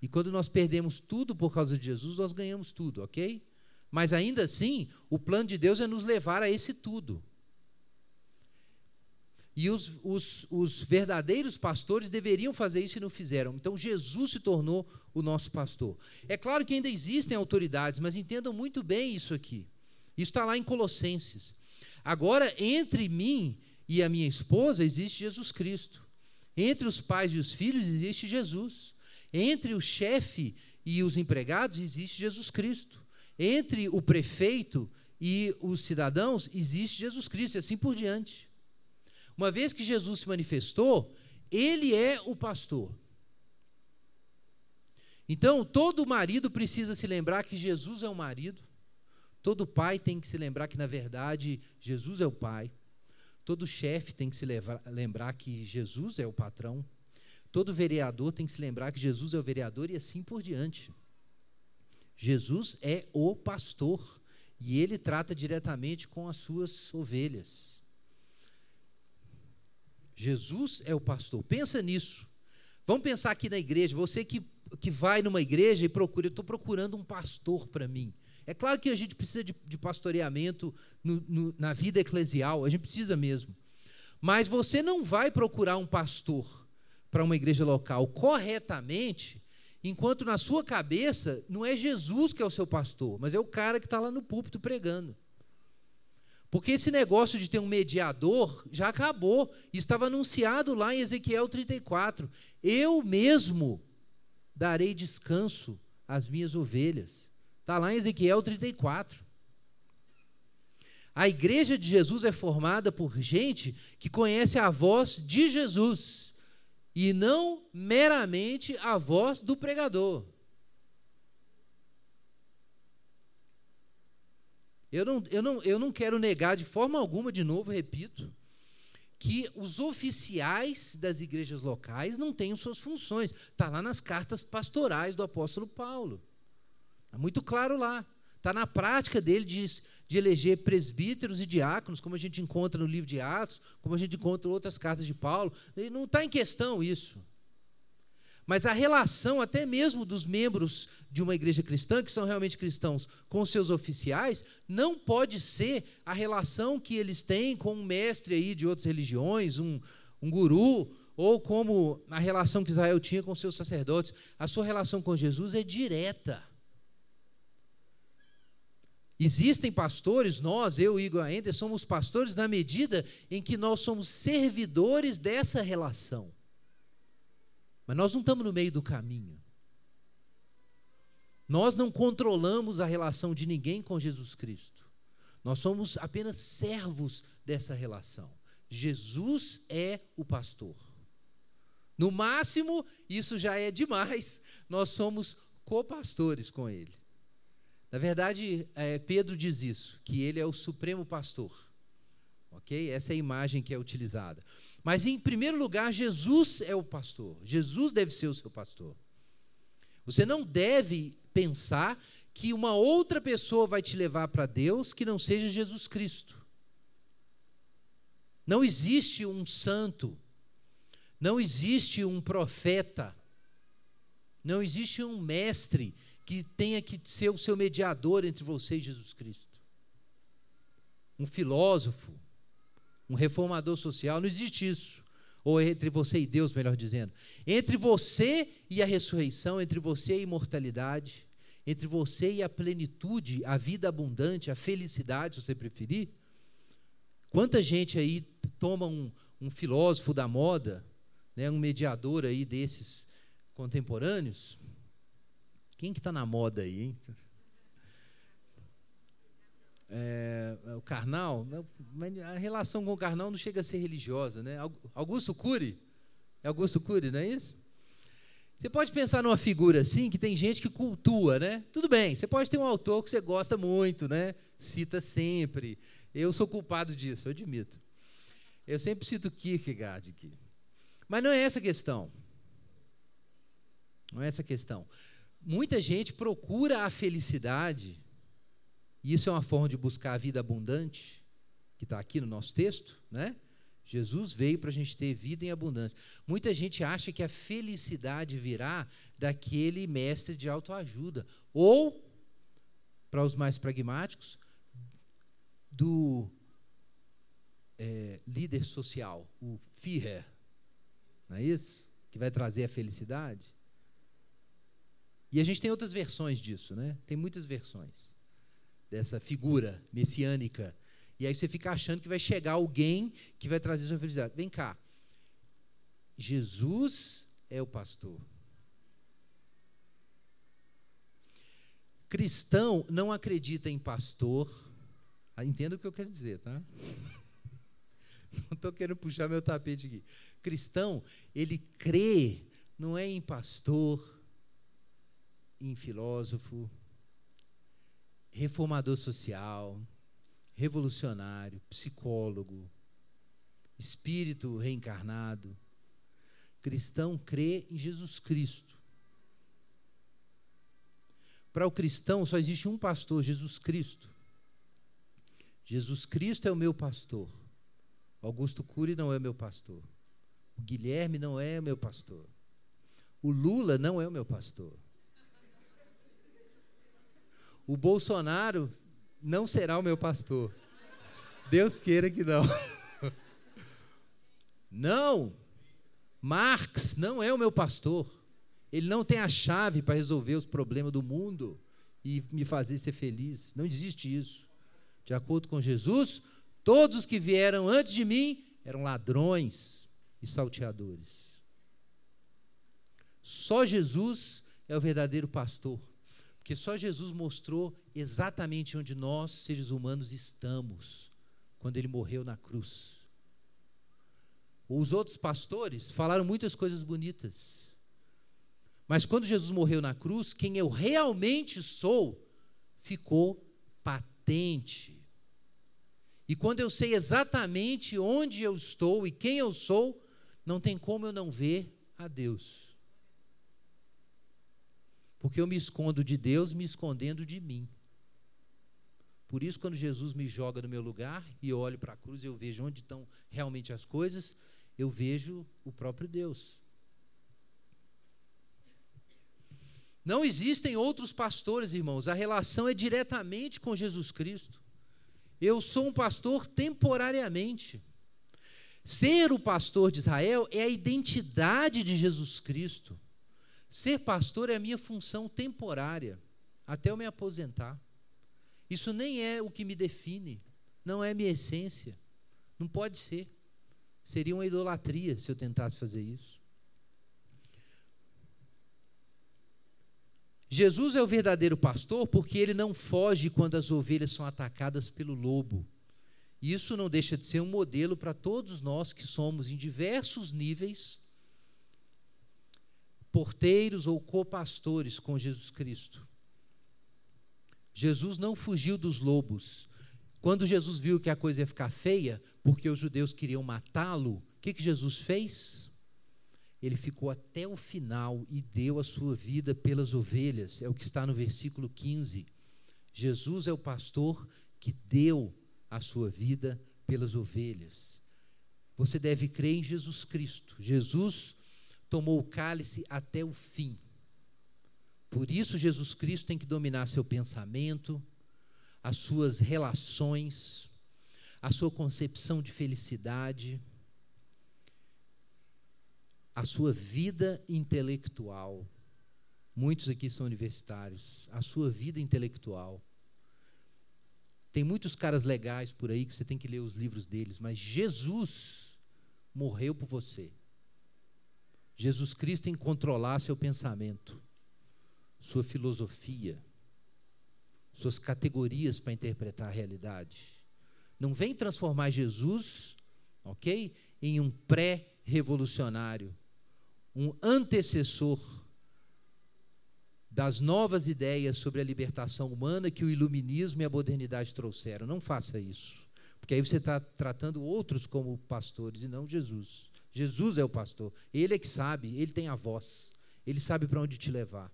E quando nós perdemos tudo por causa de Jesus, nós ganhamos tudo, ok? Mas ainda assim, o plano de Deus é nos levar a esse tudo. E os, os, os, verdadeiros pastores deveriam fazer isso e não fizeram. Então, Jesus se tornou o nosso pastor. É claro que ainda existem autoridades, mas entendam muito bem isso aqui. Isso está lá em Colossenses. Agora, entre mim e a minha esposa existe Jesus Cristo. Entre os pais e os filhos existe Jesus. Entre o chefe e os empregados existe Jesus Cristo. Entre o prefeito e os cidadãos existe Jesus Cristo, e assim por diante. Uma vez que Jesus se manifestou, ele é o pastor. Então, todo marido precisa se lembrar que Jesus é o marido. Todo pai tem que se lembrar que, na verdade, Jesus é o pai. Todo chefe tem que se lembrar que Jesus é o patrão. Todo vereador tem que se lembrar que Jesus é o vereador e assim por diante. Jesus é o pastor e ele trata diretamente com as suas ovelhas. Jesus é o pastor. Pensa nisso. Vamos pensar aqui na igreja. Você que, que vai numa igreja e procura, eu estou procurando um pastor para mim. É claro que a gente precisa de, de pastoreamento no, no, na vida eclesial, a gente precisa mesmo. Mas você não vai procurar um pastor para uma igreja local corretamente, enquanto na sua cabeça não é Jesus que é o seu pastor, mas é o cara que está lá no púlpito pregando. Porque esse negócio de ter um mediador já acabou. Estava anunciado lá em Ezequiel 34. Eu mesmo darei descanso às minhas ovelhas. Está lá em Ezequiel 34. A igreja de Jesus é formada por gente que conhece a voz de Jesus e não meramente a voz do pregador. Eu não, eu, não, eu não quero negar de forma alguma, de novo, repito, que os oficiais das igrejas locais não tenham suas funções. Está lá nas cartas pastorais do apóstolo Paulo. Está muito claro lá. Está na prática dele de, de eleger presbíteros e diáconos, como a gente encontra no livro de Atos, como a gente encontra em outras cartas de Paulo. Não está em questão isso. Mas a relação, até mesmo dos membros de uma igreja cristã, que são realmente cristãos, com seus oficiais, não pode ser a relação que eles têm com um mestre aí de outras religiões, um, um guru, ou como a relação que Israel tinha com seus sacerdotes. A sua relação com Jesus é direta. Existem pastores, nós, eu e Igor ainda, somos pastores na medida em que nós somos servidores dessa relação. Mas nós não estamos no meio do caminho. Nós não controlamos a relação de ninguém com Jesus Cristo. Nós somos apenas servos dessa relação. Jesus é o pastor. No máximo, isso já é demais. Nós somos copastores com ele. Na verdade, é, Pedro diz isso, que ele é o supremo pastor. Ok? Essa é a imagem que é utilizada. Mas, em primeiro lugar, Jesus é o pastor. Jesus deve ser o seu pastor. Você não deve pensar que uma outra pessoa vai te levar para Deus que não seja Jesus Cristo. Não existe um santo, não existe um profeta, não existe um mestre que tenha que ser o seu mediador entre você e Jesus Cristo. Um filósofo, um reformador social, não existe isso. Ou entre você e Deus, melhor dizendo. Entre você e a ressurreição, entre você e a imortalidade, entre você e a plenitude, a vida abundante, a felicidade, se você preferir. Quanta gente aí toma um, um filósofo da moda, né, um mediador aí desses contemporâneos, quem que está na moda aí, hein? É, o carnal, a relação com o carnal não chega a ser religiosa, né? Augusto Cury, é Augusto Cury, não é isso? Você pode pensar numa figura assim, que tem gente que cultua, né? Tudo bem, você pode ter um autor que você gosta muito, né? Cita sempre. Eu sou culpado disso, eu admito. Eu sempre cito Kierkegaard aqui. Mas não é essa a questão. Não é essa a questão muita gente procura a felicidade, e isso é uma forma de buscar a vida abundante, que está aqui no nosso texto, né? Jesus veio para a gente ter vida em abundância. Muita gente acha que a felicidade virá daquele mestre de autoajuda, ou, para os mais pragmáticos, do é, líder social, o Führer, não é isso? Que vai trazer a felicidade. E a gente tem outras versões disso, né? Tem muitas versões dessa figura messiânica. E aí você fica achando que vai chegar alguém que vai trazer sua felicidade. Vem cá. Jesus é o pastor. Cristão não acredita em pastor. Ah, entenda o que eu quero dizer, tá? (laughs) Não estou querendo puxar meu tapete aqui. Cristão, ele crê, não é em pastor, em filósofo, reformador social, revolucionário, psicólogo, espírito reencarnado. Cristão crê em Jesus Cristo. Para o cristão só existe um pastor, Jesus Cristo. Jesus Cristo é o meu pastor. Augusto Cury não é meu pastor. O Guilherme não é o meu pastor. O Lula não é o meu pastor. O Bolsonaro não será o meu pastor. Deus queira que não. (laughs) Não. Marx não é o meu pastor. Ele não tem a chave para resolver os problemas do mundo e me fazer ser feliz. Não existe isso. De acordo com Jesus, todos os que vieram antes de mim eram ladrões e salteadores. Só Jesus é o verdadeiro pastor. Porque só Jesus mostrou exatamente onde nós, seres humanos, estamos quando ele morreu na cruz. Os outros pastores falaram muitas coisas bonitas. Mas quando Jesus morreu na cruz, quem eu realmente sou ficou patente. E quando eu sei exatamente onde eu estou e quem eu sou, não tem como eu não ver a Deus. Porque eu me escondo de Deus me escondendo de mim. Por isso, quando Jesus me joga no meu lugar e eu olho para a cruz e eu vejo onde estão realmente as coisas, eu vejo o próprio Deus. Não existem outros pastores, irmãos. A relação é diretamente com Jesus Cristo. Eu sou um pastor temporariamente. Ser o pastor de Israel é a identidade de Jesus Cristo. Ser pastor é a minha função temporária, até eu me aposentar. Isso nem é o que me define, não é minha essência. Não pode ser. Seria uma idolatria se eu tentasse fazer isso. Jesus é o verdadeiro pastor porque ele não foge quando as ovelhas são atacadas pelo lobo. Isso não deixa de ser um modelo para todos nós que somos em diversos níveis porteiros ou copastores com Jesus Cristo. Jesus não fugiu dos lobos. Quando Jesus viu que a coisa ia ficar feia, porque os judeus queriam matá-lo, o que, que Jesus fez? ele ficou até o final e deu a sua vida pelas ovelhas. É o que está no versículo 15. Jesus é o pastor que deu a sua vida pelas ovelhas. Você deve crer em Jesus Cristo. Jesus tomou o cálice até o fim. Por isso, Jesus Cristo tem que dominar seu pensamento, as suas relações, a sua concepção de felicidade, a sua vida intelectual. Muitos aqui são universitários. A sua vida intelectual. Tem muitos caras legais por aí que você tem que ler os livros deles, mas Jesus morreu por você. Jesus Cristo que controlar seu pensamento, sua filosofia, suas categorias para interpretar a realidade. Não vem transformar Jesus, ok, em um pré-revolucionário, um antecessor das novas ideias sobre a libertação humana que o iluminismo e a modernidade trouxeram. Não faça isso, porque aí você está tratando outros como pastores e não Jesus. Jesus é o pastor, ele é que sabe, ele tem a voz, ele sabe para onde te levar.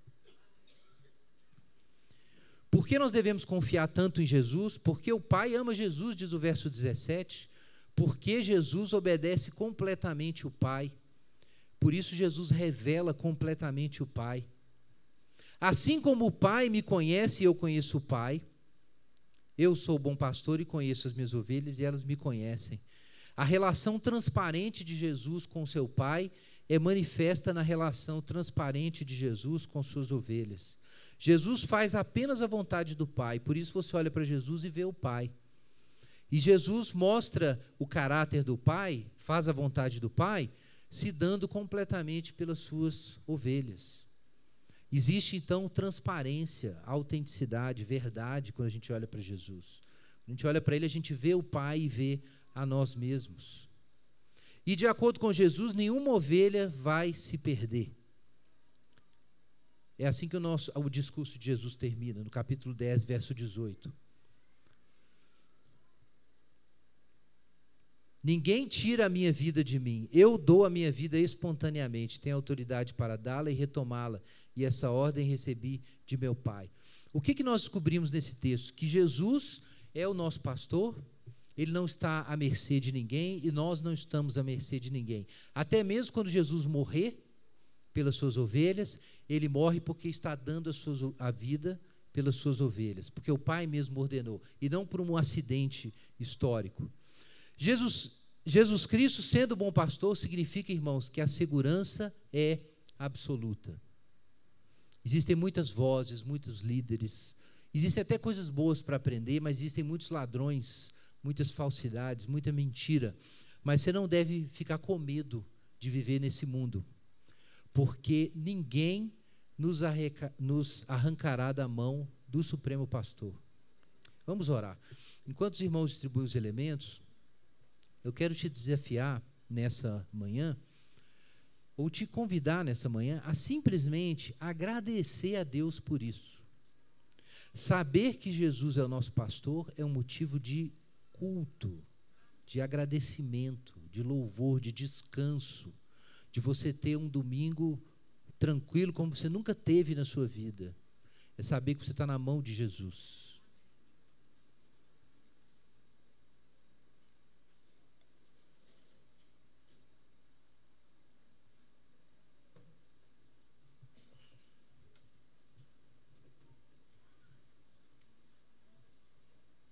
Por que nós devemos confiar tanto em Jesus? Porque o Pai ama Jesus, diz o verso 17. Porque Jesus obedece completamente o Pai. Por isso, Jesus revela completamente o Pai. Assim como o Pai me conhece e eu conheço o Pai, eu sou o bom pastor e conheço as minhas ovelhas e elas me conhecem. A relação transparente de Jesus com seu Pai é manifesta na relação transparente de Jesus com suas ovelhas. Jesus faz apenas a vontade do Pai, por isso você olha para Jesus e vê o Pai. E Jesus mostra o caráter do Pai, faz a vontade do Pai, se dando completamente pelas suas ovelhas. Existe então transparência, autenticidade, verdade quando a gente olha para Jesus. Quando a gente olha para ele, a gente vê o Pai e vê a nós mesmos. E de acordo com Jesus, nenhuma ovelha vai se perder. É assim que o, nosso, o discurso de Jesus termina, no capítulo 10, verso 18. Ninguém tira a minha vida de mim. Eu dou a minha vida espontaneamente. Tenho autoridade para dá-la e retomá-la. E essa ordem recebi de meu Pai. O que, que nós descobrimos nesse texto? Que Jesus é o nosso pastor, ele não está à mercê de ninguém e nós não estamos à mercê de ninguém. Até mesmo quando Jesus morrer, pelas suas ovelhas, ele morre porque está dando a, sua, a vida pelas suas ovelhas, porque o Pai mesmo ordenou, e não por um acidente histórico. Jesus, Jesus Cristo, sendo bom pastor, significa, irmãos, que a segurança é absoluta. Existem muitas vozes, muitos líderes, existem até coisas boas para aprender, mas existem muitos ladrões, muitas falsidades, muita mentira. Mas você não deve ficar com medo de viver nesse mundo porque ninguém nos, nos arrancará da mão do Supremo Pastor. Vamos orar. Enquanto os irmãos distribuem os elementos, eu quero te desafiar nessa manhã, ou te convidar nessa manhã, a simplesmente agradecer a Deus por isso. Saber que Jesus é o nosso pastor é um motivo de culto, de agradecimento, de louvor, de descanso de você ter um domingo tranquilo como você nunca teve na sua vida. É saber que você está na mão de Jesus.